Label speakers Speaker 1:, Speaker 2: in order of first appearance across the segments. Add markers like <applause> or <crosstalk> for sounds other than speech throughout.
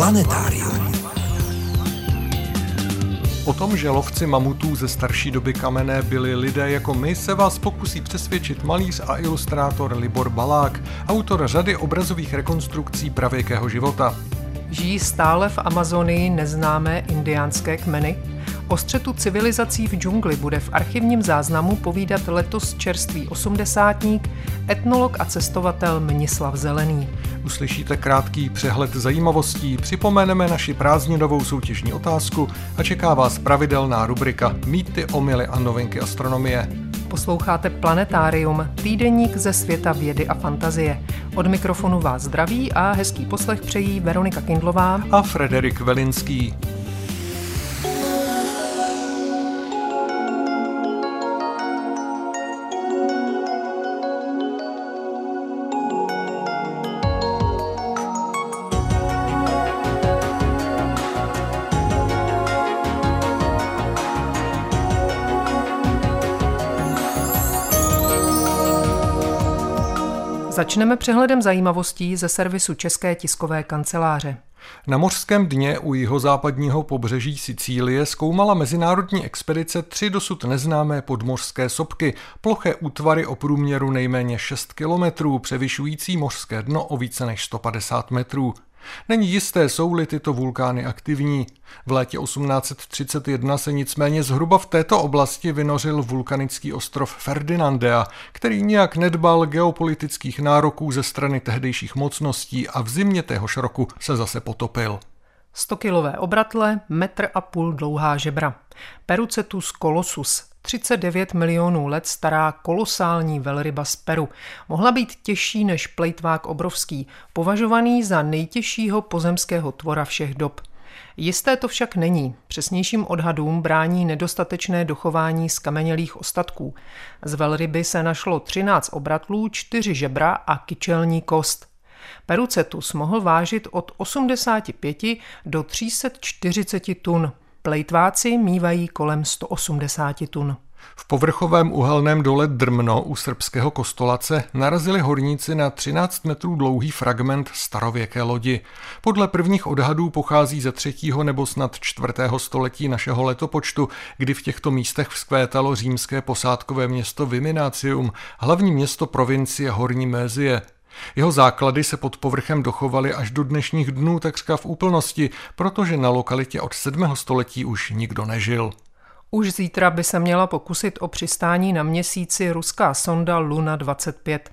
Speaker 1: Planetárium.
Speaker 2: O tom, že lovci mamutů ze starší doby kamenné byli lidé jako my, se vás pokusí přesvědčit malíř a ilustrátor Libor Balák, autor řady obrazových rekonstrukcí pravěkého života.
Speaker 3: Žijí stále v Amazonii neznámé indiánské kmeny? O střetu civilizací v džungli bude v archivním záznamu povídat letos čerstvý osmdesátník, etnolog a cestovatel Mnislav Zelený.
Speaker 2: Uslyšíte krátký přehled zajímavostí, připomeneme naši prázdninovou soutěžní otázku a čeká vás pravidelná rubrika Mýty, omily a novinky astronomie.
Speaker 3: Posloucháte Planetárium, týdeník ze světa vědy a fantazie. Od mikrofonu vás zdraví a hezký poslech přejí Veronika Kindlová
Speaker 2: a Frederik Velinský.
Speaker 3: Začneme přehledem zajímavostí ze servisu České tiskové kanceláře.
Speaker 2: Na mořském dně u jihozápadního pobřeží Sicílie zkoumala mezinárodní expedice tři dosud neznámé podmořské sopky, ploché útvary o průměru nejméně 6 kilometrů, převyšující mořské dno o více než 150 metrů. Není jisté, jsou-li tyto vulkány aktivní. V létě 1831 se nicméně zhruba v této oblasti vynořil vulkanický ostrov Ferdinandea, který nijak nedbal geopolitických nároků ze strany tehdejších mocností a v zimě téhož roku se zase potopil.
Speaker 3: 100-kilové obratle, metr a půl dlouhá žebra. Perucetus colossus, 39 milionů let stará kolosální velryba z Peru. Mohla být těžší než plejtvák obrovský, považovaný za nejtěžšího pozemského tvora všech dob. Jisté to však není. Přesnějším odhadům brání nedostatečné dochování skamenělých ostatků. Z velryby se našlo 13 obratlů, 4 žebra a kyčelní kost. Perucetus mohl vážit od 85 do 340 tun. Plejtváci mývají kolem 180 tun.
Speaker 2: V povrchovém uhelném dole Drmno u srbského kostolace narazili horníci na 13 metrů dlouhý fragment starověké lodi. Podle prvních odhadů pochází ze třetího nebo snad čtvrtého století našeho letopočtu, kdy v těchto místech vzkvétalo římské posádkové město Viminácium, hlavní město provincie Horní Mézie. Jeho základy se pod povrchem dochovaly až do dnešních dnů takřka v úplnosti, protože na lokalitě od 7. století už nikdo nežil.
Speaker 3: Už zítra by se měla pokusit o přistání na měsíci ruská sonda Luna 25.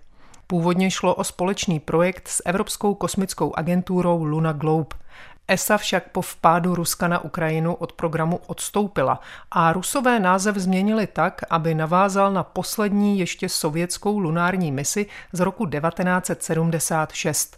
Speaker 3: Původně šlo o společný projekt s Evropskou kosmickou agenturou Luna Globe. ESA však po vpádu Ruska na Ukrajinu od programu odstoupila a Rusové název změnili tak, aby navázal na poslední ještě sovětskou lunární misi z roku 1976.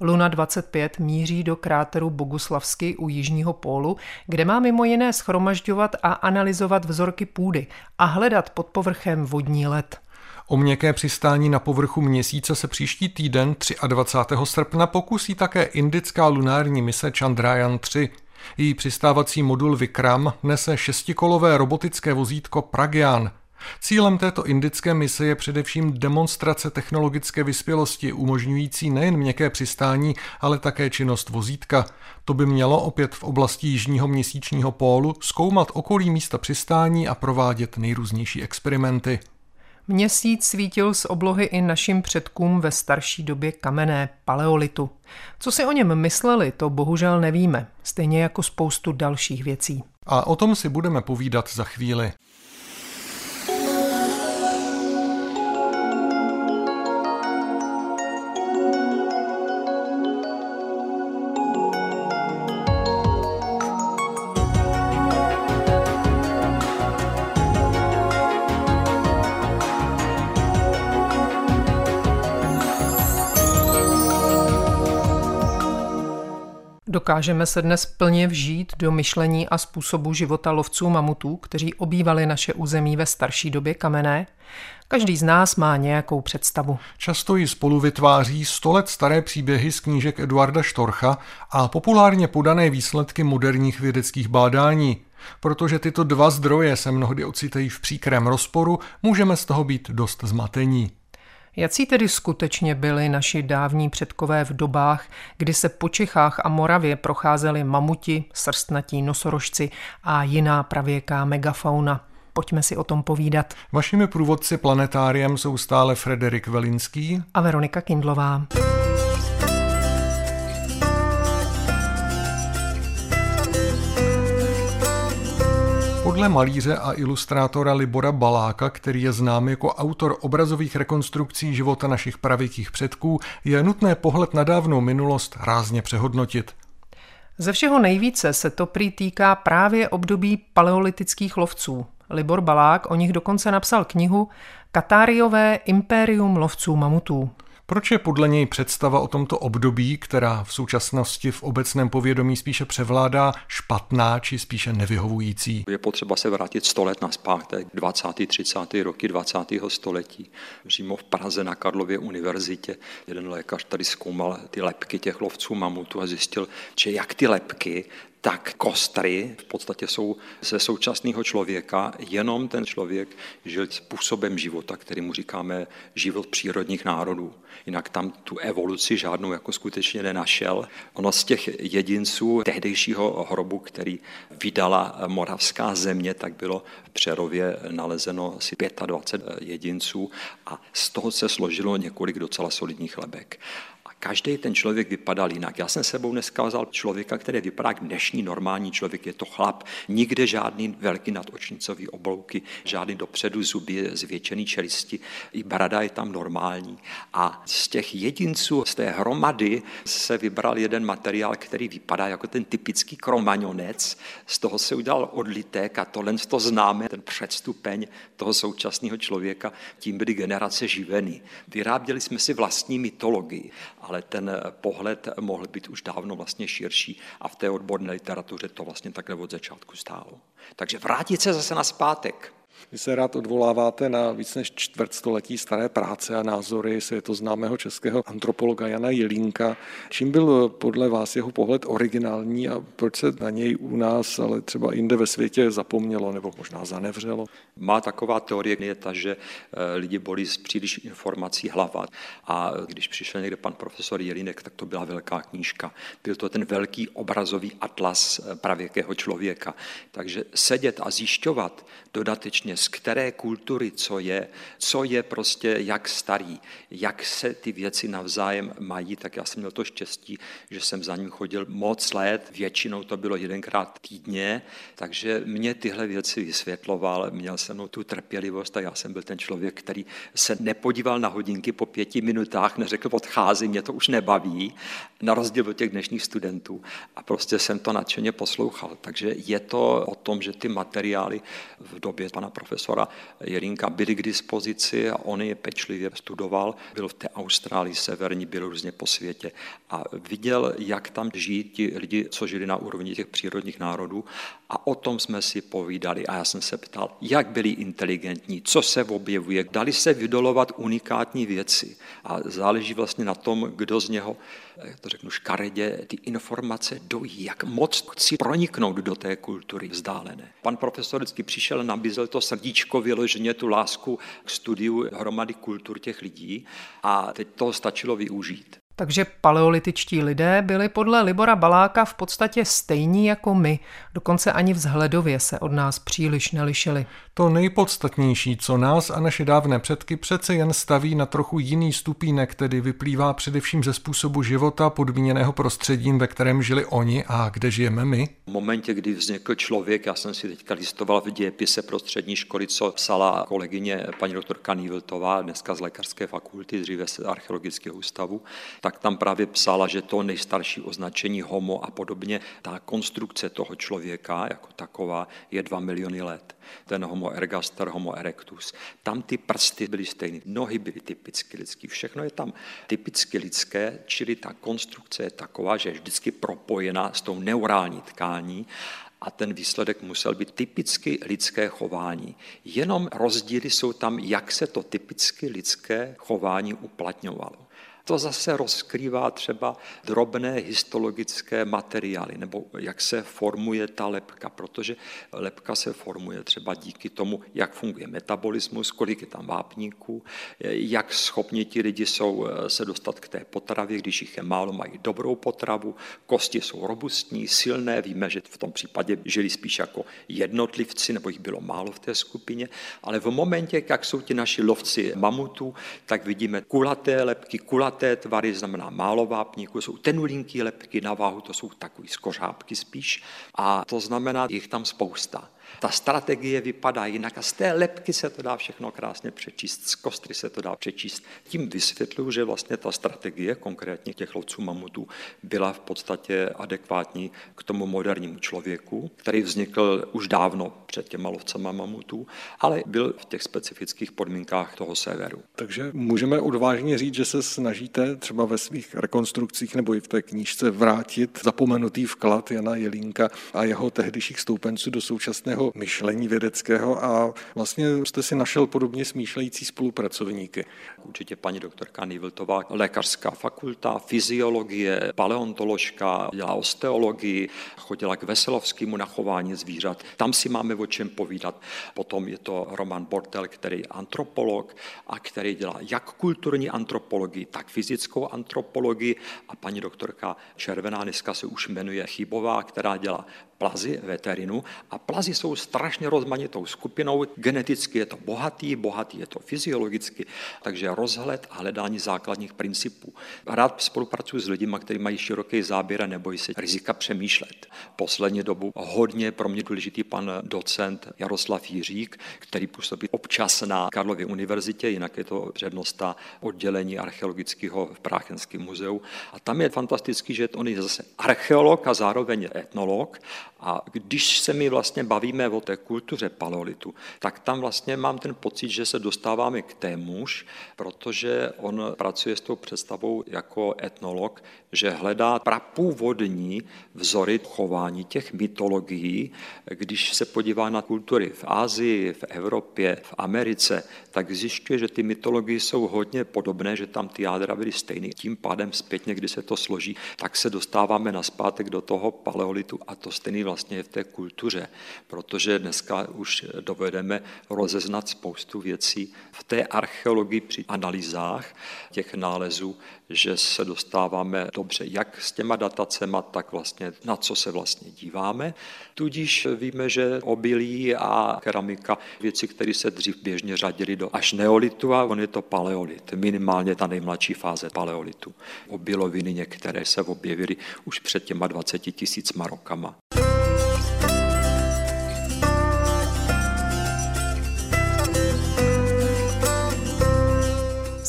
Speaker 3: Luna 25 míří do kráteru Boguslavsky u jižního pólu, kde má mimo jiné schromažďovat a analyzovat vzorky půdy a hledat pod povrchem vodní led.
Speaker 2: O měkké přistání na povrchu měsíce se příští týden 23. srpna pokusí také indická lunární mise Chandrayaan 3. Její přistávací modul Vikram nese šestikolové robotické vozítko Pragyan. Cílem této indické mise je především demonstrace technologické vyspělosti, umožňující nejen měkké přistání, ale také činnost vozítka. To by mělo opět v oblasti jižního měsíčního pólu zkoumat okolí místa přistání a provádět nejrůznější experimenty.
Speaker 3: Měsíc svítil z oblohy i našim předkům ve starší době kamenné paleolitu. Co si o něm mysleli, to bohužel nevíme, stejně jako spoustu dalších věcí.
Speaker 2: A o tom si budeme povídat za chvíli.
Speaker 3: Dokážeme se dnes plně vžít do myšlení a způsobu života lovců mamutů, kteří obývali naše území ve starší době kamenné? Každý z nás má nějakou představu.
Speaker 2: Často ji spolu vytváří sto let staré příběhy z knížek Eduarda Štorcha a populárně podané výsledky moderních vědeckých bádání. Protože tyto dva zdroje se mnohdy ocitají v příkrém rozporu, můžeme z toho být dost zmatení.
Speaker 3: Jací tedy skutečně byli naši dávní předkové v dobách, kdy se po Čechách a Moravě procházeli mamuti, srstnatí nosorožci a jiná pravěká megafauna? Pojďme si o tom povídat.
Speaker 2: Vašimi průvodci planetáriem jsou stále Frederik Velinský
Speaker 3: a Veronika Kindlová.
Speaker 2: Podle malíře a ilustrátora Libora Baláka, který je znám jako autor obrazových rekonstrukcí života našich pravěkých předků, je nutné pohled na dávnou minulost rázně přehodnotit.
Speaker 3: Ze všeho nejvíce se to prý týká právě období paleolitických lovců. Libor Balák o nich dokonce napsal knihu Katáriové impérium lovců mamutů.
Speaker 2: Proč je podle něj představa o tomto období, která v současnosti v obecném povědomí spíše převládá, špatná či spíše nevyhovující?
Speaker 1: Je potřeba se vrátit 100 let na zpátek, 20. 30. roky 20. století. Přímo v Praze na Karlově univerzitě jeden lékař tady zkoumal ty lepky těch lovců mamutu a zjistil, že jak ty lepky, tak kostry v podstatě jsou ze současného člověka, jenom ten člověk žil způsobem života, který mu říkáme život přírodních národů. Jinak tam tu evoluci žádnou jako skutečně nenašel. Ono z těch jedinců tehdejšího hrobu, který vydala moravská země, tak bylo v Přerově nalezeno asi 25 jedinců a z toho se složilo několik docela solidních lebek. Každý ten člověk vypadal jinak. Já jsem sebou dneska vzal člověka, který vypadá jak dnešní normální člověk. Je to chlap, nikde žádný velký nadočnicový oblouky, žádný dopředu zuby, zvětšený čelisti, i brada je tam normální. A z těch jedinců, z té hromady se vybral jeden materiál, který vypadá jako ten typický kromaňonec. Z toho se udělal odlitek a tohle to známe, ten předstupeň toho současného člověka, tím byly generace živeny. Vyráběli jsme si vlastní mytologii, ale ale ten pohled mohl být už dávno vlastně širší a v té odborné literatuře to vlastně takhle od začátku stálo. Takže vrátit se zase na zpátek.
Speaker 2: Vy se rád odvoláváte na víc než čtvrtstoletí staré práce a názory to známého českého antropologa Jana Jelínka. Čím byl podle vás jeho pohled originální a proč se na něj u nás, ale třeba jinde ve světě zapomnělo nebo možná zanevřelo?
Speaker 1: Má taková teorie je ta, že eh, lidi bolí z příliš informací hlava. A když přišel někde pan profesor Jelínek, tak to byla velká knížka. Byl to ten velký obrazový atlas eh, pravěkého člověka. Takže sedět a zjišťovat dodatečně z které kultury co je, co je prostě jak starý, jak se ty věci navzájem mají, tak já jsem měl to štěstí, že jsem za ním chodil moc let, většinou to bylo jedenkrát týdně, takže mě tyhle věci vysvětloval, měl jsem tu trpělivost a já jsem byl ten člověk, který se nepodíval na hodinky po pěti minutách, neřekl odchází, mě to už nebaví, na rozdíl od těch dnešních studentů. A prostě jsem to nadšeně poslouchal. Takže je to o tom, že ty materiály v době pana profesora Jelínka byly k dispozici a on je pečlivě studoval. Byl v té Austrálii severní, byl různě po světě a viděl, jak tam žijí ti lidi, co žili na úrovni těch přírodních národů a o tom jsme si povídali a já jsem se ptal, jak byli inteligentní, co se objevuje, dali se vydolovat unikátní věci a záleží vlastně na tom, kdo z něho, jak to řeknu škaredě, ty informace dojí, jak moc chci proniknout do té kultury vzdálené. Pan profesor vždycky přišel, nabízel to srdíčko vyloženě, tu lásku k studiu hromady kultur těch lidí a teď to stačilo využít.
Speaker 3: Takže paleolitičtí lidé byli podle Libora Baláka v podstatě stejní jako my, dokonce ani vzhledově se od nás příliš nelišili.
Speaker 2: To nejpodstatnější, co nás a naše dávné předky přece jen staví na trochu jiný stupínek, tedy vyplývá především ze způsobu života podmíněného prostředím, ve kterém žili oni a kde žijeme my.
Speaker 1: V momentě, kdy vznikl člověk, já jsem si teďka listoval v dějepise prostřední školy, co psala kolegyně paní doktorka Nýviltová, dneska z lékařské fakulty, dříve z archeologického ústavu, tak tam právě psala, že to nejstarší označení homo a podobně, ta konstrukce toho člověka jako taková je dva miliony let. Ten homo ergaster, homo erectus. Tam ty prsty byly stejné, nohy byly typicky lidské, všechno je tam typicky lidské, čili ta konstrukce je taková, že je vždycky propojená s tou neurální tkání a ten výsledek musel být typicky lidské chování. Jenom rozdíly jsou tam, jak se to typicky lidské chování uplatňovalo. To zase rozkrývá třeba drobné histologické materiály, nebo jak se formuje ta lepka, protože lepka se formuje třeba díky tomu, jak funguje metabolismus, kolik je tam vápníků, jak schopni ti lidi jsou eh, se dostat k té potravě, když jich je málo, mají dobrou potravu, kosti jsou robustní, silné, víme, že v tom případě žili spíš jako jednotlivci, nebo jich bylo málo v té skupině, ale v momentě, jak jsou ti naši lovci mamutů, tak vidíme kulaté lepky, kulaté tvary, znamená málo vápníků, jsou tenulinky lepky na váhu, to jsou takový skořápky spíš, a to znamená, jich tam spousta ta strategie vypadá jinak a z té lepky se to dá všechno krásně přečíst, z kostry se to dá přečíst. Tím vysvětluju, že vlastně ta strategie, konkrétně těch lovců mamutů, byla v podstatě adekvátní k tomu modernímu člověku, který vznikl už dávno před těma lovcema mamutů, ale byl v těch specifických podmínkách toho severu.
Speaker 2: Takže můžeme odvážně říct, že se snažíte třeba ve svých rekonstrukcích nebo i v té knížce vrátit zapomenutý vklad Jana Jelínka a jeho tehdejších stoupenců do současného myšlení vědeckého a vlastně jste si našel podobně smýšlející spolupracovníky.
Speaker 1: Určitě paní doktorka Niviltová, lékařská fakulta, fyziologie, paleontoložka, dělá osteologii, chodila k Veselovskému nachování zvířat. Tam si máme o čem povídat. Potom je to Roman Bortel, který je antropolog a který dělá jak kulturní antropologii, tak fyzickou antropologii a paní doktorka Červená dneska se už jmenuje Chybová, která dělá plazy veterinu a plazy jsou strašně rozmanitou skupinou, geneticky je to bohatý, bohatý je to fyziologicky, takže rozhled a hledání základních principů. Rád spolupracuji s lidmi, kteří mají široký záběr a nebojí se rizika přemýšlet. Poslední dobu hodně pro mě důležitý pan docent Jaroslav Jiřík, který působí občas na Karlově univerzitě, jinak je to přednosta oddělení archeologického v Práchenském muzeu. A tam je fantastický, že on je zase archeolog a zároveň etnolog a když se my vlastně bavíme o té kultuře paleolitu, tak tam vlastně mám ten pocit, že se dostáváme k témuž, protože on pracuje s tou představou jako etnolog, že hledá prapůvodní vzory chování těch mytologií. Když se podívá na kultury v Ázii, v Evropě, v Americe, tak zjišťuje, že ty mytologie jsou hodně podobné, že tam ty jádra byly stejné. Tím pádem zpětně, kdy se to složí, tak se dostáváme naspátek do toho paleolitu a to stejný vlastně je v té kultuře, protože dneska už dovedeme rozeznat spoustu věcí v té archeologii při analýzách těch nálezů, že se dostáváme dobře jak s těma datacema, tak vlastně na co se vlastně díváme. Tudíž víme, že obilí a keramika, věci, které se dřív běžně řadily do až neolitu a on je to paleolit, minimálně ta nejmladší fáze paleolitu. Obiloviny některé se objevily už před těma 20 tisícma rokama.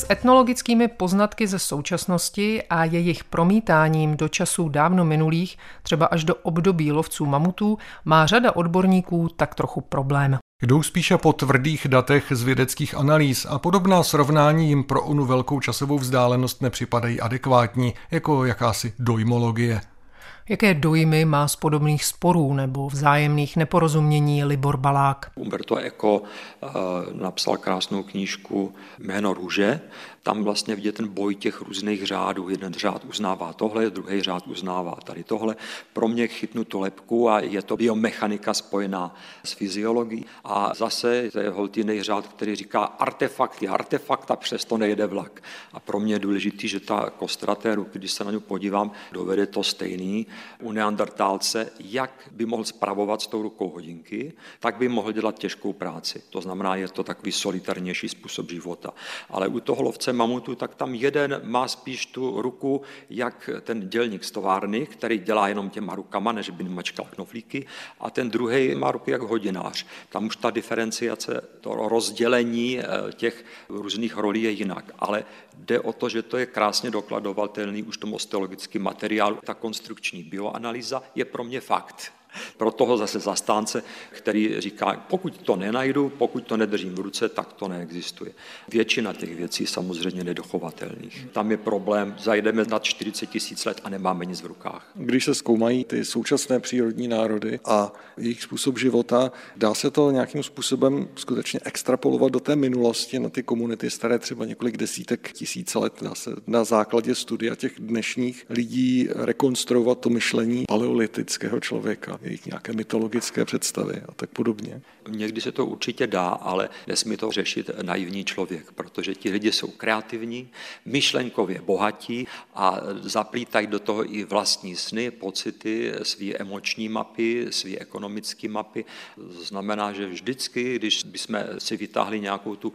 Speaker 3: Etnologickými poznatky ze současnosti a jejich promítáním do časů dávno minulých, třeba až do období lovců mamutů, má řada odborníků tak trochu problém.
Speaker 2: Jdou spíše po tvrdých datech z vědeckých analýz a podobná srovnání jim pro onu velkou časovou vzdálenost nepřipadají adekvátní, jako jakási dojmologie.
Speaker 3: Jaké dojmy má z podobných sporů nebo vzájemných neporozumění Libor Balák?
Speaker 1: Umberto Eco uh, napsal krásnou knížku Jméno růže, tam vlastně vidět ten boj těch různých řádů. Jeden řád uznává tohle, druhý řád uznává tady tohle. Pro mě chytnu tu lepku a je to biomechanika spojená s fyziologií. A zase to je holtiný řád, který říká artefakt je artefakt a přesto nejede vlak. A pro mě je důležité, že ta kostra té ruky, když se na ně podívám, dovede to stejný. U neandertálce, jak by mohl spravovat s tou rukou hodinky, tak by mohl dělat těžkou práci. To znamená, je to takový solitárnější způsob života. Ale u toho lovce mamutu, tak tam jeden má spíš tu ruku, jak ten dělník z továrny, který dělá jenom těma rukama, než by mačkal knoflíky, a ten druhý má ruku jak hodinář. Tam už ta diferenciace, to rozdělení eh, těch různých rolí je jinak, ale jde o to, že to je krásně dokladovatelný už tomu osteologický materiál. Ta konstrukční bioanalýza je pro mě fakt. Pro toho zase zastánce, který říká, pokud to nenajdu, pokud to nedržím v ruce, tak to neexistuje. Většina těch věcí samozřejmě nedochovatelných. Tam je problém, zajdeme na 40 tisíc let a nemáme nic v rukách.
Speaker 4: Když se zkoumají ty současné přírodní národy a jejich způsob života, dá se to nějakým způsobem skutečně extrapolovat do té minulosti na ty komunity staré třeba několik desítek tisíc let. Dá se na základě studia těch dnešních lidí rekonstruovat to myšlení paleolitického člověka, jejich nějaké mytologické představy a tak podobně.
Speaker 1: Někdy se to určitě dá, ale nesmí to řešit naivní člověk, protože ti lidi jsou kreativní, myšlenkově bohatí a zaplítají do toho i vlastní sny, pocity, své emoční mapy, své ekonomické mapy. Znamená, že vždycky, když bychom si vytáhli nějakou tu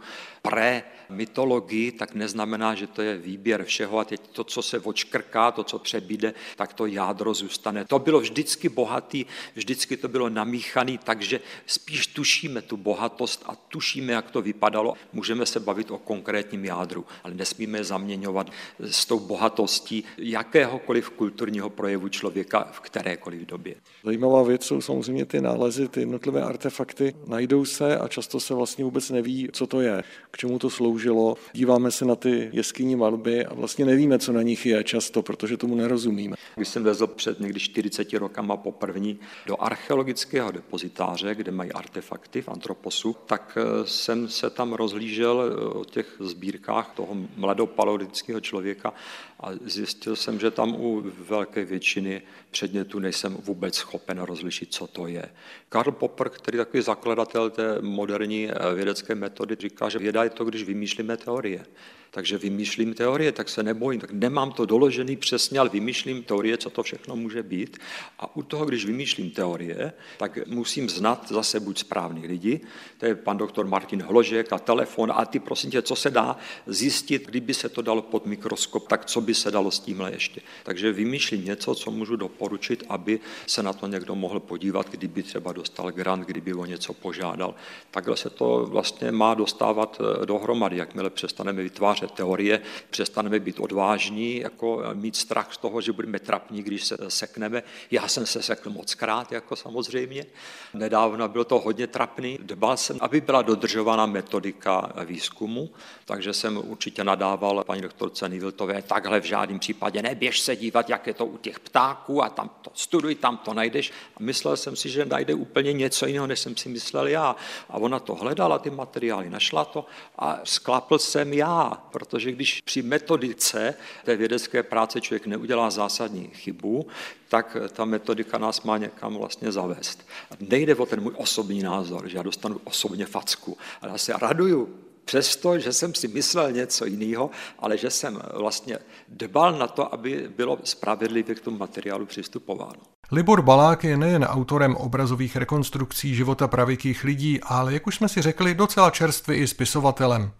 Speaker 1: pre-mytologii, tak neznamená, že to je výběr všeho a teď to, co se očkrká, to, co přebíde, tak to jádro zůstane. To bylo vždycky bohatý, vždycky to bylo namíchaný, takže spíš tušíme tu bohatost a tušíme, jak to vypadalo. Můžeme se bavit o konkrétním jádru, ale nesmíme je zaměňovat s tou bohatostí jakéhokoliv kulturního projevu člověka v kterékoliv době.
Speaker 4: Zajímavá věc jsou samozřejmě ty nálezy, ty jednotlivé artefakty. Najdou se a často se vlastně vůbec neví, co to je, k čemu to sloužilo. Díváme se na ty jeskyní malby a vlastně nevíme, co na nich je často, protože tomu nerozumíme.
Speaker 1: Když jsem vezl před někdy 40 rokama poprvní do archeologického depozitáře, kde mají artefakty v antroposu, tak eh, jsem se tam rozlížel eh, o těch sbírkách toho mladopaleolitického člověka a zjistil jsem, že tam u velké většiny předmětů nejsem vůbec schopen rozlišit, co to je. Karl Popper, který je takový zakladatel té moderní eh, vědecké metody, říká, že věda je to, když vymýšlíme teorie takže vymýšlím teorie, tak se nebojím, tak nemám to doložený přesně, ale vymýšlím teorie, co to všechno může být. A u toho, když vymýšlím teorie, tak musím znát zase buď správný lidi, to je pan doktor Martin Hložek a telefon a ty prosím tě, co se dá zjistit, kdyby se to dalo pod mikroskop, tak co by se dalo s tímhle ještě. Takže vymýšlím něco, co můžu doporučit, aby se na to někdo mohl podívat, kdyby třeba dostal grant, kdyby o něco požádal. Takhle se to vlastně má dostávat eh, dohromady, jakmile přestaneme vytvářet teorie, přestaneme být odvážní, jako mít strach z toho, že budeme trapní, když se sekneme. Já jsem se sekl moc krát, jako samozřejmě. Nedávno bylo to hodně trapný. Dbal jsem, aby byla dodržována metodika výzkumu, takže jsem určitě nadával paní doktorce Niviltové, takhle v žádném případě neběž se dívat, jak je to u těch ptáků a tam to studuj, tam to najdeš. A myslel jsem si, že najde úplně něco jiného, než jsem si myslel já. A ona to hledala, ty materiály, našla to a sklapl jsem já, protože když při metodice té vědecké práce člověk neudělá zásadní chybu, tak ta metodika nás má někam vlastně zavést. A nejde o ten můj osobní názor, že já dostanu osobně facku, ale já se raduju přesto, že jsem si myslel něco jiného, ale že jsem vlastně dbal na to, aby bylo spravedlivě k tomu materiálu přistupováno.
Speaker 2: Libor Balák je nejen autorem obrazových rekonstrukcí života pravěkých lidí, ale jak už jsme si řekli, docela čerstvý i spisovatelem.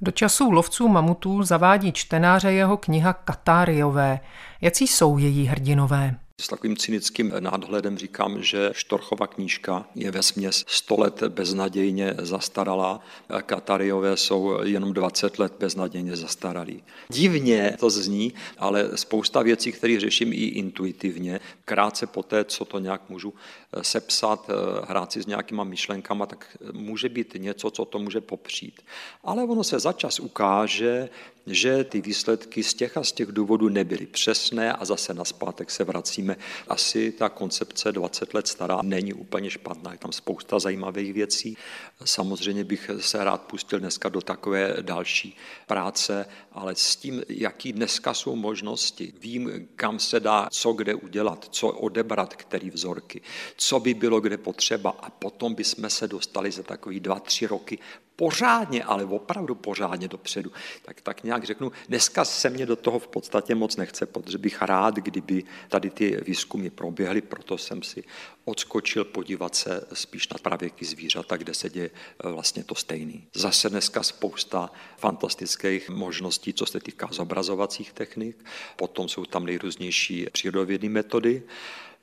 Speaker 3: Do časů lovců mamutů zavádí čtenáře jeho kniha Katáriové. Jací jsou její hrdinové?
Speaker 1: S takovým cynickým nádhledem říkám, že Štorchova knížka je ve směs 100 let beznadějně zastaralá. Katariové jsou jenom 20 let beznadějně zastaralí. Divně to zní, ale spousta věcí, které řeším i intuitivně, krátce po té, co to nějak můžu eh, sepsat, eh, hrát si s nějakýma myšlenkama, tak může být něco, co to může popřít. Ale ono se začas ukáže, že ty výsledky z těch a z těch důvodů nebyly přesné a zase naspátek se vracíme. Asi ta koncepce 20 let stará není úplně špatná, je tam spousta zajímavých věcí. Samozřejmě bych se rád pustil dneska do takové další práce, ale s tím, jaký dneska jsou možnosti, vím, kam se dá, co kde udělat, co odebrat, který vzorky, co by bylo kde potřeba a potom bychom se dostali za takový dva, tři roky pořádně, ale opravdu pořádně dopředu. Tak, tak nějak řeknu, dneska se mě do toho v podstatě moc nechce, protože bych rád, kdyby tady ty výzkumy proběhly, proto jsem si odskočil podívat se spíš na pravěky zvířata, kde se děje eh, vlastně to stejný. Zase dneska spousta fantastických možností, co se týká zobrazovacích technik, potom jsou tam nejrůznější přírodovědné metody,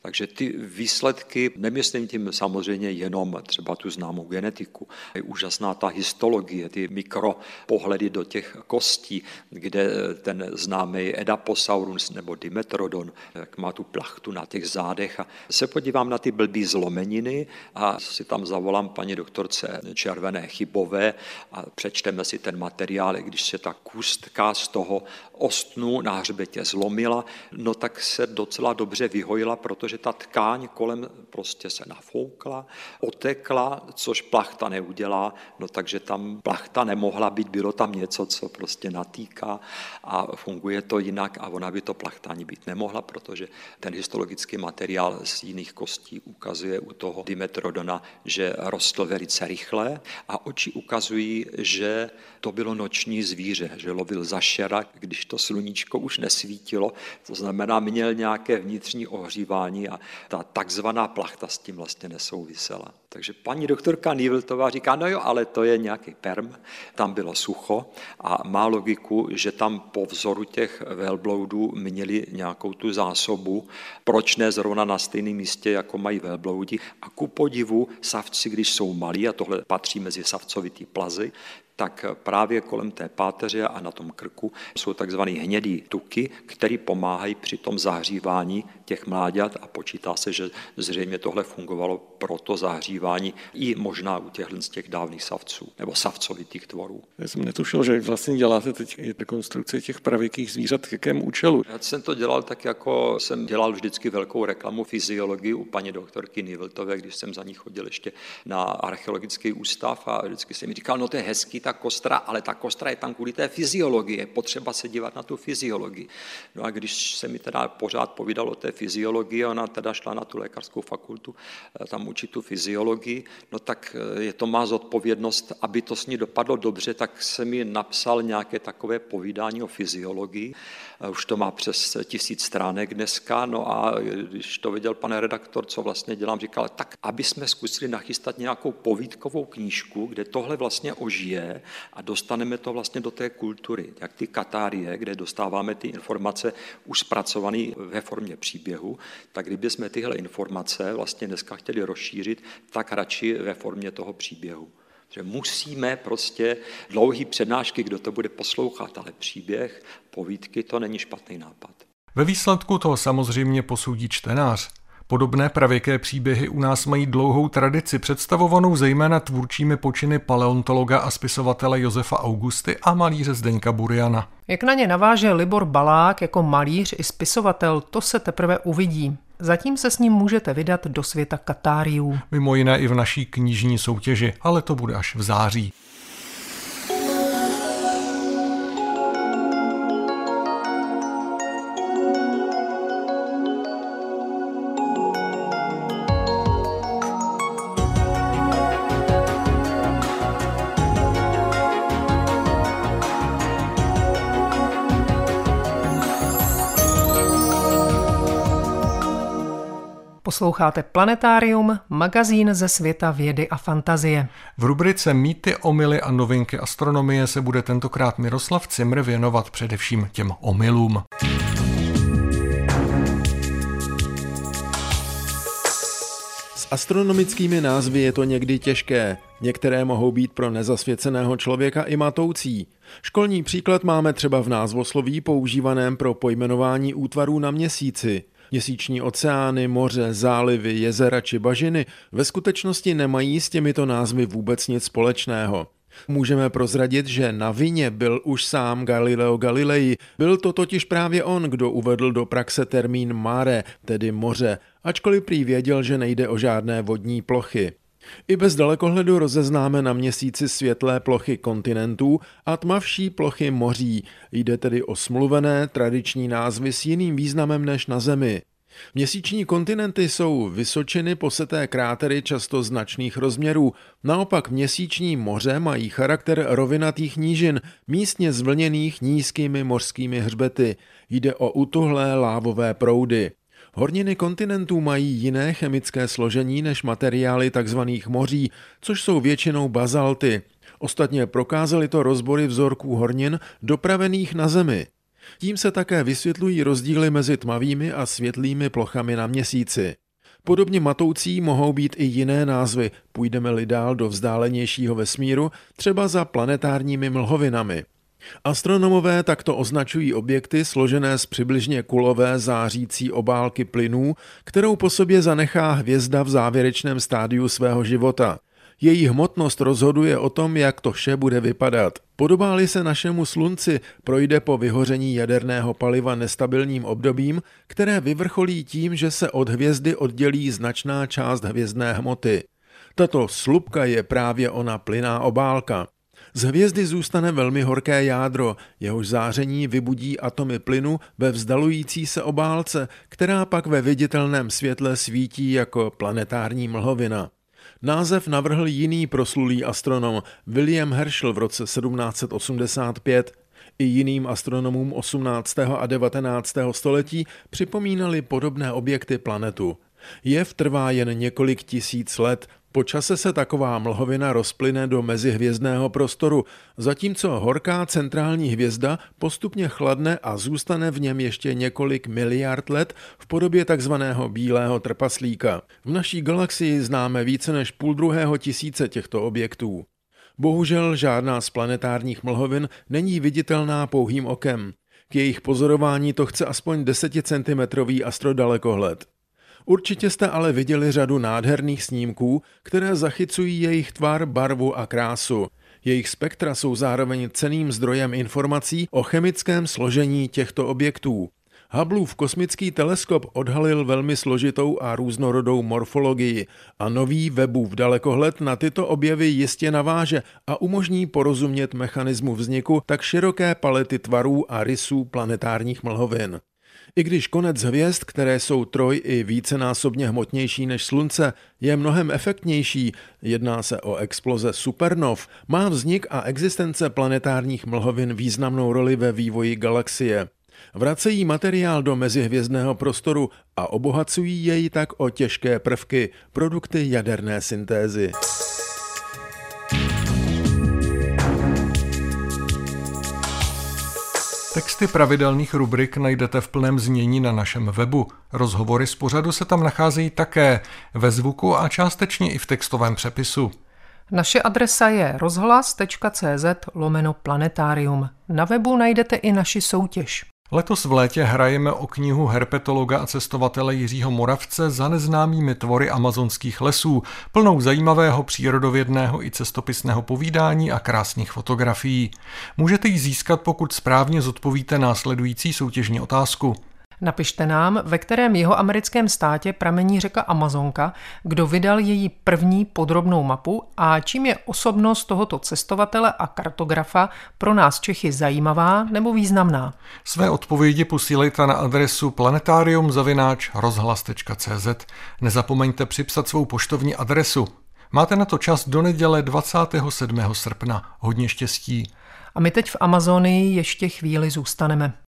Speaker 1: Takže ty výsledky, nemyslím tím samozřejmě jenom třeba tu známou genetiku, je úžasná ta histologie, ty mikropohledy do těch kostí, kde ten známý Edaposaurus nebo Dimetrodon, jak má tu plachtu na těch zádech. A se podívám na ty blbý zlomeniny a si tam zavolám paní doktorce Červené Chybové a přečteme si ten materiál, když se ta kustka z toho ostnu na hřbetě zlomila, no tak se docela dobře vyhojila, protože ta tkáň kolem prostě se nafoukla, otekla, což plachta neudělá, no takže tam plachta nemohla být, bylo tam něco, co prostě natýká a funguje to jinak a ona by to plachtání být nemohla, protože ten histologický materiál z jiných kostí ukazuje u toho Dimetrodona, že rostl velice rychle a oči ukazují, že to bylo noční zvíře, že lovil za šera, když to sluníčko už nesvítilo, to znamená, měl nějaké vnitřní ohřívání a ta takzvaná plachta s tím vlastně nesouvisela. Takže paní doktorka Niveltová říká, no jo, ale to je nějaký perm, tam bylo sucho a má logiku, že tam po vzoru těch velbloudů měli nějakou tu zásobu, proč ne zrovna na stejném místě, jako mají velbloudi. A ku podivu savci, když jsou malí, a tohle patří mezi savcovitý plazy, tak právě kolem té páteře a na tom krku jsou takzvané hnědé tuky, které pomáhají při tom zahřívání těch mláďat a počítá se, že zřejmě tohle fungovalo pro to zahřívání i možná u těchto z těch dávných savců nebo savcovitých tvorů.
Speaker 4: Já jsem netušil, že vlastně děláte teď rekonstrukci těch pravěkých zvířat k jakém účelu.
Speaker 1: Já jsem to dělal tak, jako jsem dělal vždycky velkou reklamu fyziologii u paní doktorky Niveltové, když jsem za ní chodil ještě na archeologický ústav a vždycky jsem mi říkal, no to je hezký ta kostra, ale ta kostra je tam kvůli té fyziologii, je potřeba se dívat na tu fyziologii. No a když se mi teda pořád povídalo o té fyziologii, ona teda šla na tu lékařskou fakultu, eh, tam učit tu fyziologii, no tak eh, je to má zodpovědnost, aby to s ní dopadlo dobře, tak se mi napsal nějaké takové povídání o fyziologii. Eh, už to má přes tisíc stránek dneska, no a když to viděl pan redaktor, co vlastně dělám, říkal, tak aby jsme zkusili nachystat nějakou povídkovou knížku, kde tohle vlastně ožije a dostaneme to vlastně do té kultury, jak ty katárie, kde dostáváme ty informace už zpracované ve formě příběhu, tak kdyby jsme tyhle informace vlastně dneska chtěli rozšířit, tak radši ve formě toho příběhu. Že musíme prostě dlouhý přednášky, kdo to bude poslouchat, ale příběh, povídky, to není špatný nápad.
Speaker 2: Ve výsledku toho samozřejmě posoudí čtenář. Podobné pravěké příběhy u nás mají dlouhou tradici, představovanou zejména tvůrčími počiny paleontologa a spisovatele Josefa Augusty a malíře Zdeňka Buriana.
Speaker 3: Jak na ně naváže Libor Balák jako malíř i spisovatel, to se teprve uvidí. Zatím se s ním můžete vydat do světa katáriů.
Speaker 2: Mimo jiné i v naší knižní soutěži, ale to bude až v září.
Speaker 3: Posloucháte Planetárium, magazín ze světa vědy a fantazie.
Speaker 2: V rubrice Mýty, omily a novinky astronomie se bude tentokrát Miroslav Cimr věnovat především těm omylům.
Speaker 5: S astronomickými názvy je to někdy těžké. Některé mohou být pro nezasvěceného člověka i matoucí. Školní příklad máme třeba v názvosloví používaném pro pojmenování útvarů na měsíci. Měsíční oceány, moře, zálivy, jezera či bažiny ve skutečnosti nemají s těmito názvy vůbec nic společného. Můžeme prozradit, že na vině byl už sám Galileo Galilei. Byl to totiž právě on, kdo uvedl do praxe termín mare, tedy moře, ačkoliv prý věděl, že nejde o žádné vodní plochy. I bez dalekohledu rozeznáme na měsíci světlé plochy kontinentů a tmavší plochy moří. Jde tedy o smluvené tradiční názvy s jiným významem než na Zemi. Měsíční kontinenty jsou vysočiny poseté krátery často značných rozměrů, naopak měsíční moře mají charakter rovinatých nížin, místně zvlněných nízkými mořskými hřbety. Jde o utuhlé lávové proudy. Horniny kontinentů mají jiné chemické složení než materiály tzv. moří, což jsou většinou bazalty. Ostatně prokázali to rozbory vzorků hornin dopravených na Zemi. Tím se také vysvětlují rozdíly mezi tmavými a světlými plochami na měsíci. Podobně matoucí mohou být i jiné názvy, půjdeme-li dál do vzdálenějšího vesmíru, třeba za planetárními mlhovinami. Astronomové takto označují objekty složené z přibližně kulové zářící obálky plynů, kterou po sobě zanechá hvězda v závěrečném stádiu svého života. Její hmotnost rozhoduje o tom, jak to vše bude vypadat. Podobáli se našemu slunci, projde po vyhoření jaderného paliva nestabilním obdobím, které vyvrcholí tím, že se od hvězdy oddělí značná část hvězdné hmoty. Tato slupka je právě ona plyná obálka. Z hvězdy zůstane velmi horké jádro, jehož záření vybudí atomy plynu ve vzdalující se obálce, která pak ve viditelném světle svítí jako planetární mlhovina. Název navrhl jiný proslulý astronom William Herschel v roce 1785. I jiným astronomům 18. a 19. století připomínali podobné objekty planetu. Jev trvá jen několik tisíc let, po čase se taková mlhovina rozplyne do mezihvězdného prostoru, zatímco horká centrální hvězda postupně chladne a zůstane v něm ještě několik miliard let v podobě takzvaného bílého trpaslíka. V naší galaxii známe více než půl druhého tisíce těchto objektů. Bohužel žádná z planetárních mlhovin není viditelná pouhým okem. K jejich pozorování to chce aspoň 10 cm astrodalekohled. Určitě jste ale viděli řadu nádherných snímků, které zachycují jejich tvar, barvu a krásu. Jejich spektra jsou zároveň ceným zdrojem informací o chemickém složení těchto objektů. Hubbleův kosmický teleskop odhalil velmi složitou a různorodou morfologii a nový Webův dalekohled na tyto objevy jistě naváže a umožní porozumět mechanismu vzniku tak široké palety tvarů a rysů planetárních mlhovin. I když konec hvězd, které jsou troj i vícenásobně hmotnější než Slunce, je mnohem efektnější, jedná se o exploze supernov, má vznik a existence planetárních mlhovin významnou roli ve vývoji galaxie. Vracejí materiál do mezihvězdného prostoru a obohacují jej tak o těžké prvky, produkty jaderné syntézy.
Speaker 2: Texty pravidelných rubrik najdete v plném znění na našem webu. Rozhovory z pořadu se tam nacházejí také ve zvuku a částečně i v textovém přepisu.
Speaker 3: Naše adresa je rozhlas.cz lomeno planetarium. Na webu najdete i naši soutěž.
Speaker 2: Letos v létě hrajeme o knihu herpetologa a cestovatele Jiřího Moravce za neznámými tvory amazonských lesů, plnou zajímavého přírodovědného i cestopisného povídání a krásných fotografií. Můžete ji získat, pokud správně zodpovíte následující soutěžní otázku.
Speaker 3: Napište nám, ve kterém jeho americkém státě pramení řeka Amazonka, kdo vydal její první podrobnou mapu a čím je osobnost tohoto cestovatele a kartografa pro nás Čechy zajímavá nebo významná.
Speaker 2: Své odpovědi posílejte na adresu planetarium.rozhlas.cz. Nezapomeňte připsat svou poštovní adresu. Máte na to čas do neděle 27. srpna. Hodně štěstí.
Speaker 3: A my teď v Amazonii ještě chvíli zůstaneme.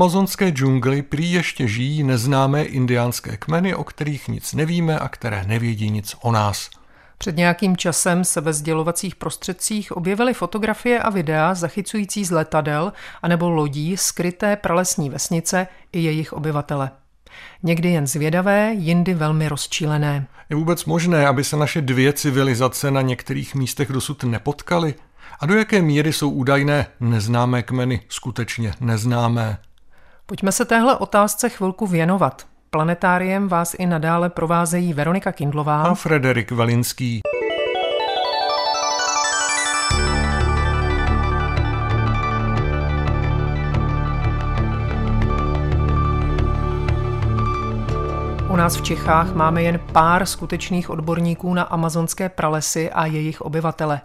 Speaker 2: Amazonské džungli prý ještě žijí neznámé indiánské kmeny, o kterých nic nevíme a které nevědí nic o nás.
Speaker 3: Před nějakým časem se ve sdělovacích prostředcích objevily fotografie a videa zachycující z letadel anebo lodí skryté pralesní vesnice i jejich obyvatele. Někdy jen zvědavé, jindy velmi rozčílené.
Speaker 2: Je vůbec možné, aby se naše dvě civilizace na některých místech dosud nepotkaly? A do jaké míry jsou údajné neznámé kmeny skutečně neznámé?
Speaker 3: Pojďme se téhle otázce chvilku věnovat. Planetáriem vás i nadále provázejí Veronika Kindlová
Speaker 2: a Frederik Velinský.
Speaker 3: U nás v Čechách máme jen pár skutečných odborníků na amazonské pralesy a jejich obyvatele.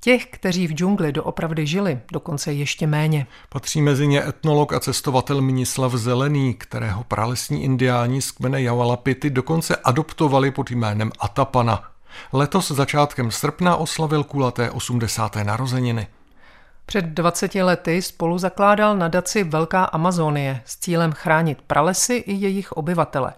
Speaker 3: Těch, kteří v džungli doopravdy žili, dokonce ještě méně.
Speaker 2: Patří mezi ně etnolog a cestovatel Minislav Zelený, kterého pralesní indiáni z kmene Javalapity dokonce adoptovali pod jménem Atapana. Letos začátkem srpna oslavil kulaté 80. narozeniny.
Speaker 3: Před 20 lety spolu zakládal nadaci Velká Amazonie s cílem chránit pralesy i jejich obyvatele.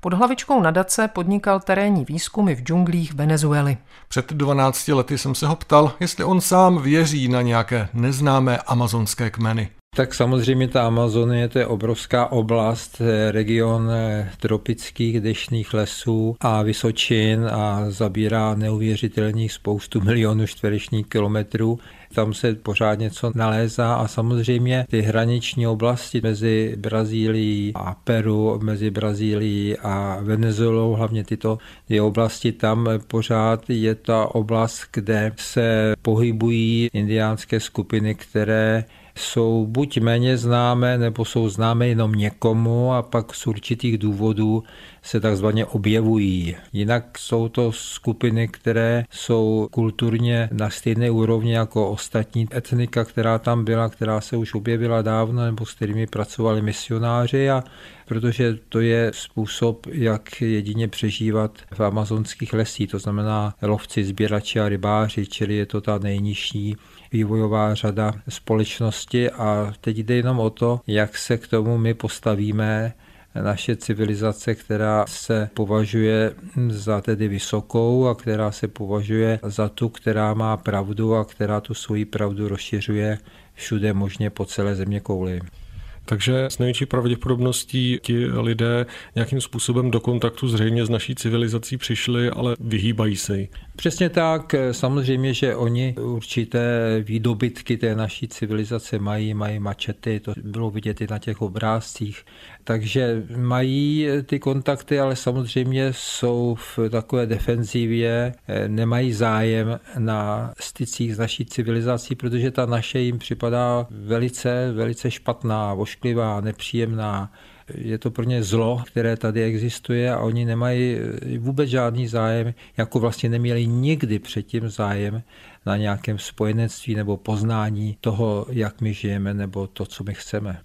Speaker 3: Pod hlavičkou nadace podnikal terénní výzkumy v džunglích Venezuely.
Speaker 2: Před 12 lety jsem se ho ptal, jestli on sám věří na nějaké neznámé amazonské kmeny.
Speaker 6: Tak samozřejmě ta Amazonie to je obrovská oblast, region eh, tropických dešných lesů a vysočin a zabírá neuvěřitelných spoustu <laughs> milionů čtverečních kilometrů. Tam se pořád něco nalézá a samozřejmě ty hraniční oblasti mezi Brazílií a Peru, mezi Brazílií a Venezuelou, hlavně tyto dvě oblasti, tam pořád je ta oblast, kde se pohybují indiánské skupiny, které jsou buď méně známé, nebo jsou známé jenom někomu a pak z určitých důvodů se takzvaně objevují. Jinak jsou to skupiny, které jsou kulturně na stejné úrovni jako ostatní etnika, která tam byla, která se už objevila dávno nebo s kterými pracovali misionáři a protože to je způsob, jak jedině přežívat v amazonských lesích, to znamená lovci, sběrači a rybáři, čili je to ta nejnižší vývojová řada společnosti a teď jde jenom o to, jak se k tomu my postavíme, naše civilizace, která se považuje za tedy vysokou a která se považuje za tu, která má pravdu a která tu svoji pravdu rozšiřuje všude možně po celé země kouli.
Speaker 7: Takže s největší pravděpodobností ti lidé nějakým způsobem do kontaktu zřejmě s naší civilizací přišli, ale vyhýbají se jí.
Speaker 6: Přesně tak, samozřejmě, že oni určité výdobytky té naší civilizace mají, mají mačety, to bylo vidět i na těch obrázcích. Takže mají ty kontakty, ale samozřejmě jsou v takové defenzivě, nemají zájem na stycích s naší civilizací, protože ta naše jim připadá velice, velice špatná, ošklivá, nepříjemná je to pro ně zlo, které tady existuje a oni nemají vůbec žádný zájem, jako vlastně neměli nikdy předtím zájem na nějakém spojenectví nebo poznání toho, jak my žijeme nebo to, co my chceme.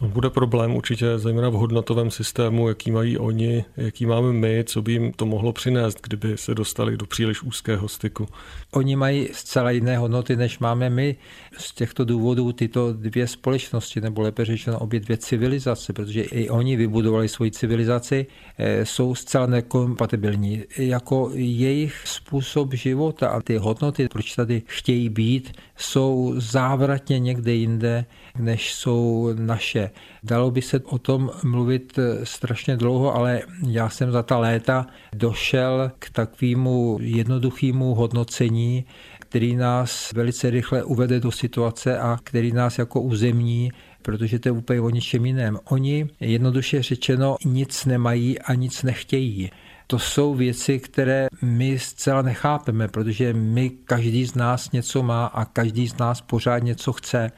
Speaker 7: No, bude problém určitě zejména v hodnotovém systému, jaký mají oni, jaký máme my, co by jim to mohlo přinést, kdyby se dostali do příliš úzkého styku.
Speaker 6: Oni mají zcela jiné hodnoty, než máme my. Z těchto důvodů tyto dvě společnosti, nebo lépe řečeno obě dvě civilizace, protože i oni vybudovali svoji civilizaci, eh, jsou zcela nekompatibilní. Jako jejich způsob života a ty hodnoty, proč tady chtějí být, jsou závratně někde jinde, než jsou naše. Dalo by se o tom mluvit eh, strašně dlouho, ale já jsem za ta léta došel k takovému jednoduchému hodnocení, který nás velice rychle uvede do situace a který nás jako uzemní protože to je úplně o ničem jiném. Oni jednoduše řečeno nic nemají a nic nechtějí. To jsou věci, které my zcela nechápeme, protože my, každý z nás něco má a každý z nás pořád něco chce.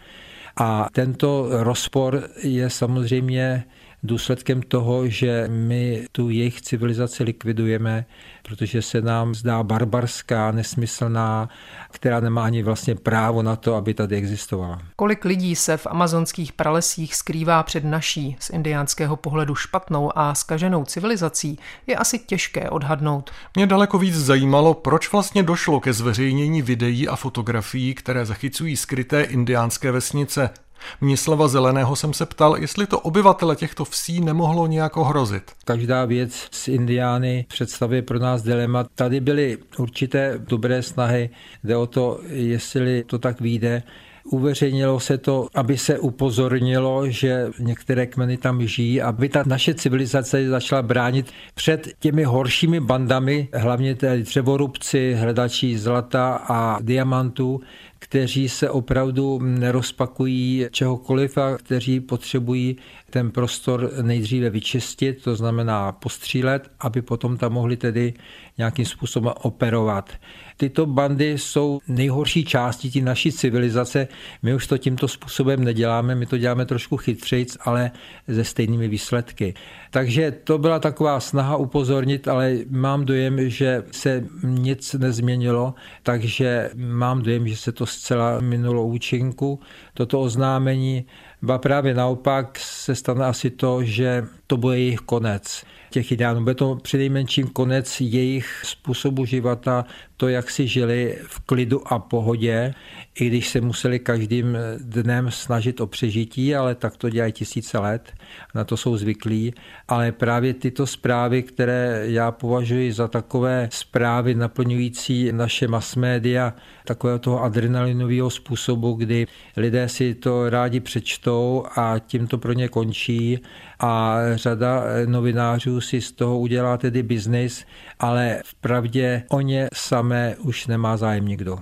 Speaker 6: A tento rozpor je samozřejmě důsledkem toho, že my tu jejich civilizaci likvidujeme, protože se nám zdá barbarská, nesmyslná, která nemá ani vlastně právo na to, aby tady existovala.
Speaker 3: Kolik lidí se v amazonských pralesích skrývá před naší z indiánského pohledu špatnou a skaženou civilizací, je asi těžké odhadnout.
Speaker 2: Mě daleko víc zajímalo, proč vlastně došlo ke zveřejnění videí a fotografií, které zachycují skryté indiánské vesnice. Mnislava Zeleného jsem se ptal, jestli to obyvatele těchto vsí nemohlo nějak ohrozit.
Speaker 6: Každá věc z Indiány představuje pro nás dilema. Tady byly určité dobré snahy, jde o to, jestli to tak vyjde. Uveřejnilo se to, aby se upozornilo, že některé kmeny tam žijí, aby ta naše civilizace začala bránit před těmi horšími bandami, hlavně tedy dřevorubci, hledači zlata a diamantů, kteří se opravdu nerozpakují čehokoliv a kteří potřebují ten prostor nejdříve vyčistit, to znamená postřílet, aby potom tam mohli tedy nějakým způsobem operovat. Tyto bandy jsou nejhorší části tí naší civilizace. My už to tímto způsobem neděláme, my to děláme trošku chytřejc, ale se stejnými výsledky. Takže to byla taková snaha upozornit, ale mám dojem, že se nic nezměnilo, takže mám dojem, že se to zcela minulo účinku. Toto oznámení Ba právě naopak se stane asi to, že to bude jejich konec těch ideálů. Bude to přinejmenším konec jejich způsobu života, to, jak si žili v klidu a pohodě, i když se museli každým dnem snažit o přežití, ale tak to dělají tisíce let, na to jsou zvyklí. Ale právě tyto zprávy, které já považuji za takové zprávy naplňující naše mass media, takového toho adrenalinového způsobu, kdy lidé si to rádi přečtou a tím to pro ně končí a řada novinářů si z toho udělá tedy biznis, ale v pravdě o ně samé už nemá zájem nikdo.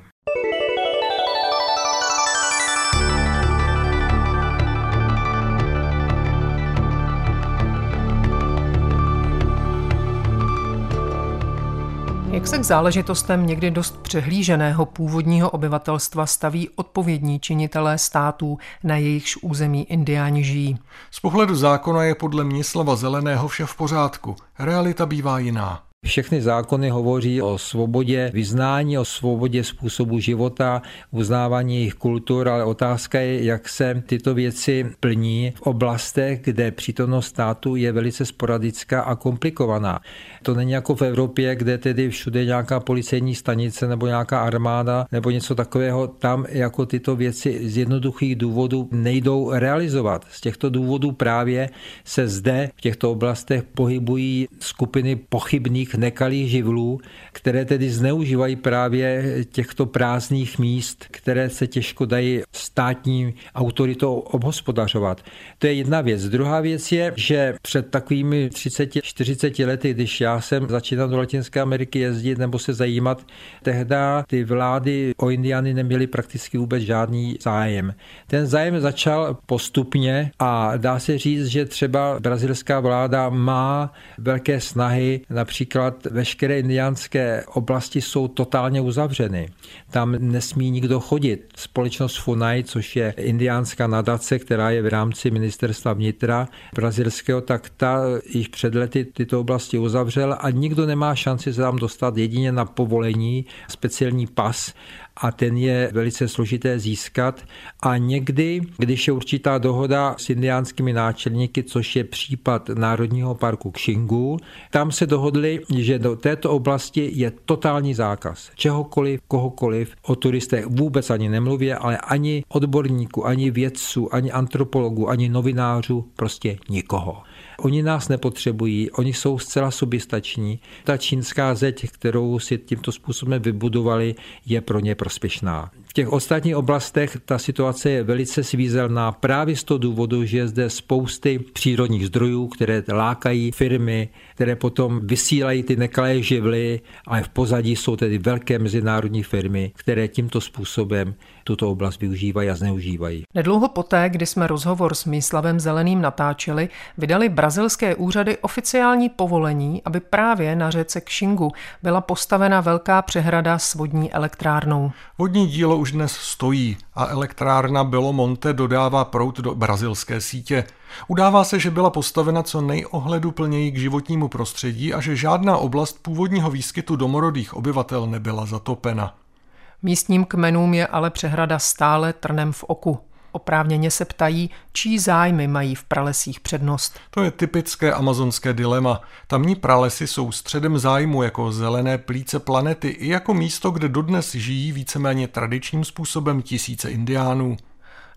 Speaker 3: Jak se k záležitostem někdy dost přehlíženého původního obyvatelstva staví odpovědní činitelé států, na jejichž území indiáni žijí?
Speaker 2: Z pohledu zákona je podle Mnislava Zeleného vše v pořádku. Realita bývá jiná.
Speaker 6: Všechny zákony hovoří o svobodě vyznání, o svobodě způsobu života, uznávání jejich kultur, ale otázka je, jak se tyto věci plní v oblastech, kde přítomnost státu je velice sporadická a komplikovaná. To není jako v Evropě, kde tedy všude nějaká policejní stanice nebo nějaká armáda nebo něco takového. Tam jako tyto věci z jednoduchých důvodů nejdou realizovat. Z těchto důvodů právě se zde v těchto oblastech pohybují skupiny pochybných různých nekalých živlů, které tedy zneužívají právě těchto prázdných míst, které se těžko dají státní autoritou obhospodařovat. To je jedna věc. Druhá věc je, že před takovými 30-40 lety, když já jsem začínal do Latinské Ameriky jezdit nebo se zajímat, tehdy ty vlády o Indiany neměly prakticky vůbec žádný zájem. Ten zájem začal postupně a dá se říct, že třeba brazilská vláda má velké snahy například například veškeré indiánské oblasti jsou totálně uzavřeny. Tam nesmí nikdo chodit. Společnost FUNAI, což je indiánská nadace, která je v rámci ministerstva vnitra brazilského, tak ta již před lety tyto oblasti uzavřela a nikdo nemá šanci se tam dostat jedině na povolení, speciální pas a ten je velice složité získat. A někdy, když je určitá dohoda s indiánskými náčelníky, což je případ Národního parku Kšingu, tam se dohodli, že do této oblasti je totální zákaz čehokoliv, kohokoliv, o turistech vůbec ani nemluvě, ale ani odborníků, ani vědců, ani antropologů, ani novinářů, prostě nikoho. Oni nás nepotřebují, oni jsou zcela soběstační. Ta čínská zeď, kterou si tímto způsobem vybudovali, je pro ně prospěšná. V těch ostatních oblastech ta situace je velice svízelná právě z toho důvodu, že je zde spousty přírodních zdrojů, které lákají firmy, které potom vysílají ty nekalé živly, ale v pozadí jsou tedy velké mezinárodní firmy, které tímto způsobem tuto oblast využívají a zneužívají.
Speaker 3: Nedlouho poté, kdy jsme rozhovor s Míslavem Zeleným natáčeli, vydali brazilské úřady oficiální povolení, aby právě na řece Kšingu byla postavena velká přehrada s vodní elektrárnou.
Speaker 2: Vodní dílo už dnes stojí a elektrárna Belo Monte dodává prout do brazilské sítě. Udává se, že byla postavena co nejohleduplněji k životnímu prostředí a že žádná oblast původního výskytu domorodých obyvatel nebyla zatopena.
Speaker 3: Místním kmenům je ale přehrada stále trnem v oku. Oprávněně se ptají, čí zájmy mají v pralesích přednost.
Speaker 2: To je typické amazonské dilema. Tamní pralesy jsou středem zájmu jako zelené plíce planety i jako místo, kde dodnes žijí víceméně tradičním způsobem tisíce indiánů.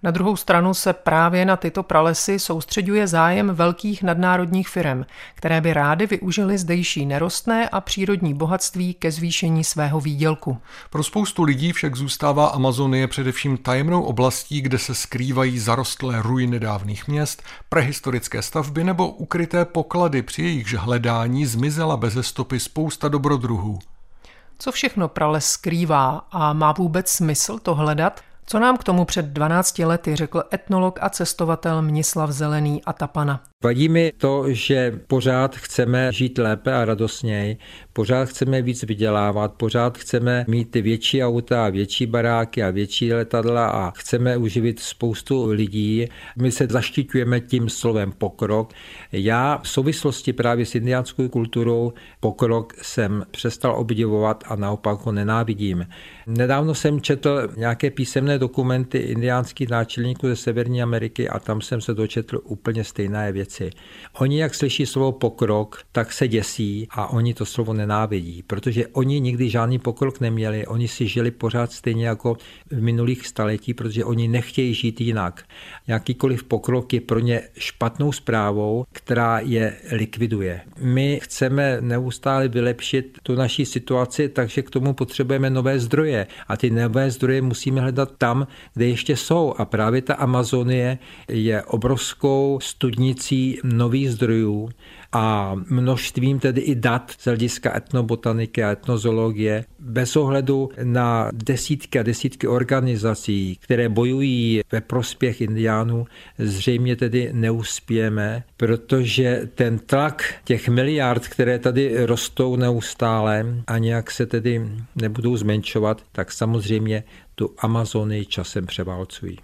Speaker 3: Na druhou stranu se právě na tyto pralesy soustředuje zájem velkých nadnárodních firm, které by rády využily zdejší nerostné a přírodní bohatství ke zvýšení svého výdělku.
Speaker 2: Pro spoustu lidí však zůstává Amazonie především tajemnou oblastí, kde se skrývají zarostlé ruiny dávných měst, prehistorické stavby nebo ukryté poklady, při jejichž hledání zmizela bez stopy spousta dobrodruhů.
Speaker 3: Co všechno prales skrývá a má vůbec smysl to hledat? Co nám k tomu před 12 lety řekl etnolog a cestovatel Mnislav Zelený a Tapana?
Speaker 6: Vadí mi to, že pořád chceme žít lépe a radostněji, pořád chceme víc vydělávat, pořád chceme mít ty větší auta, větší baráky a větší letadla a chceme uživit spoustu lidí. My se zaštiťujeme tím slovem pokrok. Já v souvislosti právě s indiánskou kulturou pokrok jsem přestal obdivovat a naopak ho nenávidím. Nedávno jsem četl nějaké písemné dokumenty indiánských náčelníků ze Severní Ameriky a tam jsem se dočetl úplně stejné věci. Oni, jak slyší slovo pokrok, tak se děsí a oni to slovo nenávidí, protože oni nikdy žádný pokrok neměli, oni si žili pořád stejně jako v minulých staletí, protože oni nechtějí žít jinak. Jakýkoliv pokrok je pro ně špatnou zprávou, která je likviduje. My chceme neustále vylepšit tu naší situaci, takže k tomu potřebujeme nové zdroje a ty nové zdroje musíme hledat tam, kde ještě jsou a právě ta Amazonie je obrovskou studnicí nových zdrojů a množstvím tedy i dat z hlediska etnobotaniky a etnozologie, bez ohledu na desítky a desítky organizací, které bojují ve prospěch indiánů, zřejmě tedy neuspějeme, protože ten tlak těch miliard, které tady rostou neustále a nějak se tedy nebudou zmenšovat, tak samozřejmě tu Amazonii časem převálcují.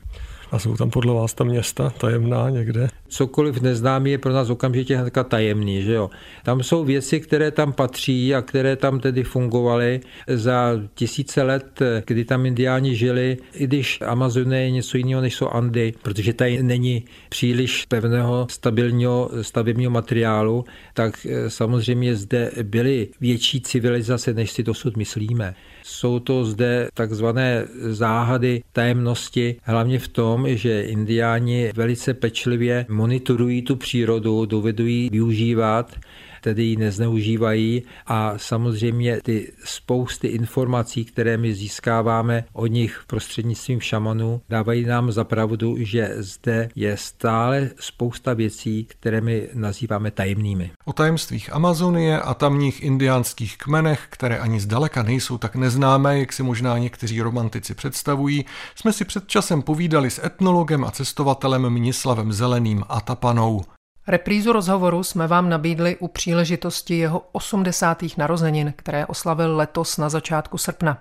Speaker 7: A jsou tam podle vás ta města tajemná někde?
Speaker 6: Cokoliv neznámý je pro nás okamžitě hnedka tajemný, že jo. Tam jsou věci, které tam patří a které tam tedy fungovaly za tisíce let, kdy tam indiáni žili, i když Amazonie je něco jiného, než jsou Andy, protože tady není příliš pevného stabilního stavebního materiálu, tak samozřejmě zde byly větší civilizace, než si dosud myslíme. Jsou to zde takzvané záhady tajemnosti, hlavně v tom, že indiáni velice pečlivě monitorují tu přírodu, dovedou ji využívat tedy ji nezneužívají a samozřejmě ty spousty informací, které my získáváme od nich prostřednictvím šamanů, dávají nám za pravdu, že zde je stále spousta věcí, které my nazýváme tajemnými.
Speaker 2: O tajemstvích Amazonie a tamních indiánských kmenech, které ani zdaleka nejsou tak neznámé, jak si možná někteří romantici představují, jsme si před časem povídali s etnologem a cestovatelem Mnislavem Zeleným a Tapanou.
Speaker 3: Reprízu rozhovoru jsme vám nabídli u příležitosti jeho 80. narozenin, které oslavil letos na začátku srpna.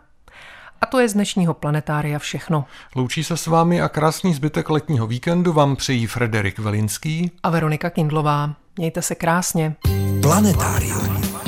Speaker 3: A to je z dnešního planetária všechno.
Speaker 2: Loučí se s vámi a krásný zbytek letního víkendu vám přejí Frederik Velinský
Speaker 3: a Veronika Kindlová. Mějte se krásně.
Speaker 2: Planetárium.